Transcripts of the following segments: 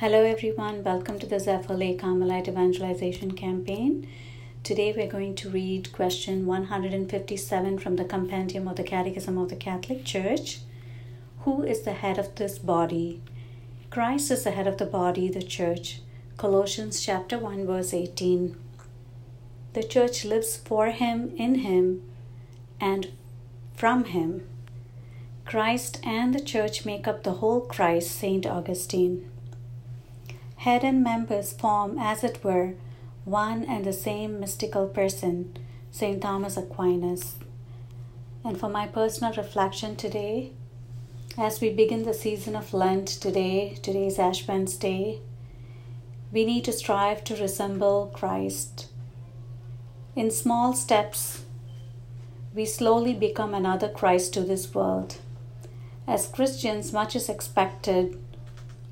Hello, everyone. Welcome to the Zephyr Carmelite Evangelization Campaign. Today, we're going to read question 157 from the Compendium of the Catechism of the Catholic Church. Who is the head of this body? Christ is the head of the body, the church. Colossians chapter 1, verse 18. The church lives for him, in him, and from him. Christ and the church make up the whole Christ, St. Augustine. Head and members form, as it were, one and the same mystical person, St. Thomas Aquinas. And for my personal reflection today, as we begin the season of Lent today, today's Ash Wednesday, we need to strive to resemble Christ. In small steps, we slowly become another Christ to this world. As Christians, much is expected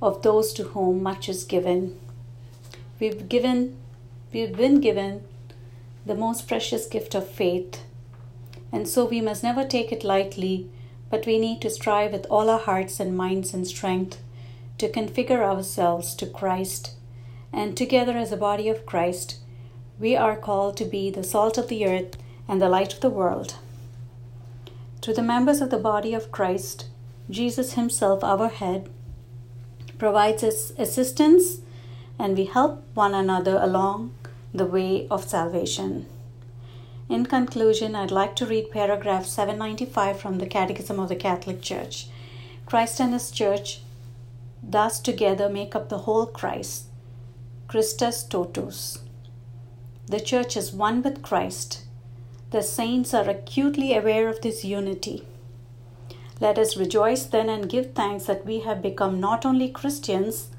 of those to whom much is given. We've given we've been given the most precious gift of faith. And so we must never take it lightly, but we need to strive with all our hearts and minds and strength to configure ourselves to Christ. And together as a body of Christ, we are called to be the salt of the earth and the light of the world. To the members of the body of Christ, Jesus Himself, our head, provides us assistance, and we help one another along the way of salvation. In conclusion, I'd like to read paragraph 795 from the Catechism of the Catholic Church. Christ and His Church thus together make up the whole Christ, Christus totus. The Church is one with Christ. The saints are acutely aware of this unity. Let us rejoice then and give thanks that we have become not only Christians,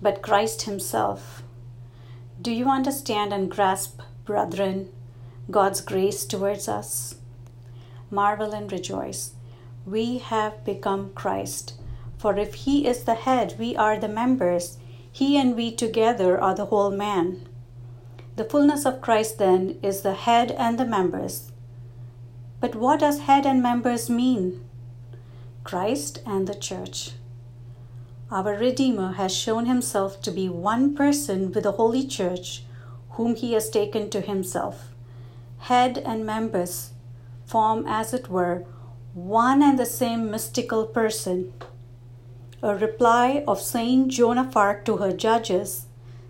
but Christ Himself. Do you understand and grasp, brethren, God's grace towards us? Marvel and rejoice. We have become Christ. For if He is the head, we are the members. He and we together are the whole man. The fullness of Christ, then, is the head and the members. But what does head and members mean? Christ and the Church. Our Redeemer has shown himself to be one person with the Holy Church, whom he has taken to himself. Head and members form, as it were, one and the same mystical person. A reply of Saint Joan of Arc to her judges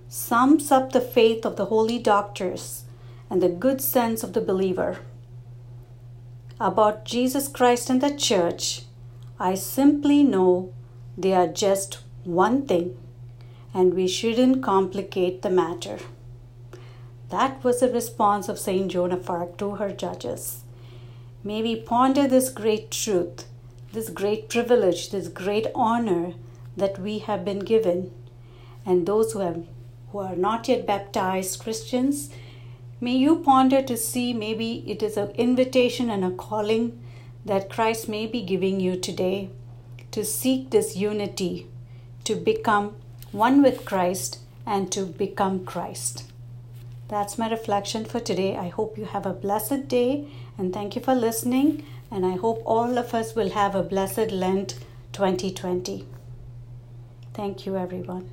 sums up the faith of the holy doctors and the good sense of the believer. About Jesus Christ and the Church, I simply know they are just one thing and we shouldn't complicate the matter. That was the response of St. Joan of Arc to her judges. May we ponder this great truth, this great privilege, this great honor that we have been given. And those who, have, who are not yet baptized Christians, may you ponder to see maybe it is an invitation and a calling that Christ may be giving you today to seek this unity, to become one with Christ, and to become Christ. That's my reflection for today. I hope you have a blessed day and thank you for listening. And I hope all of us will have a blessed Lent 2020. Thank you, everyone.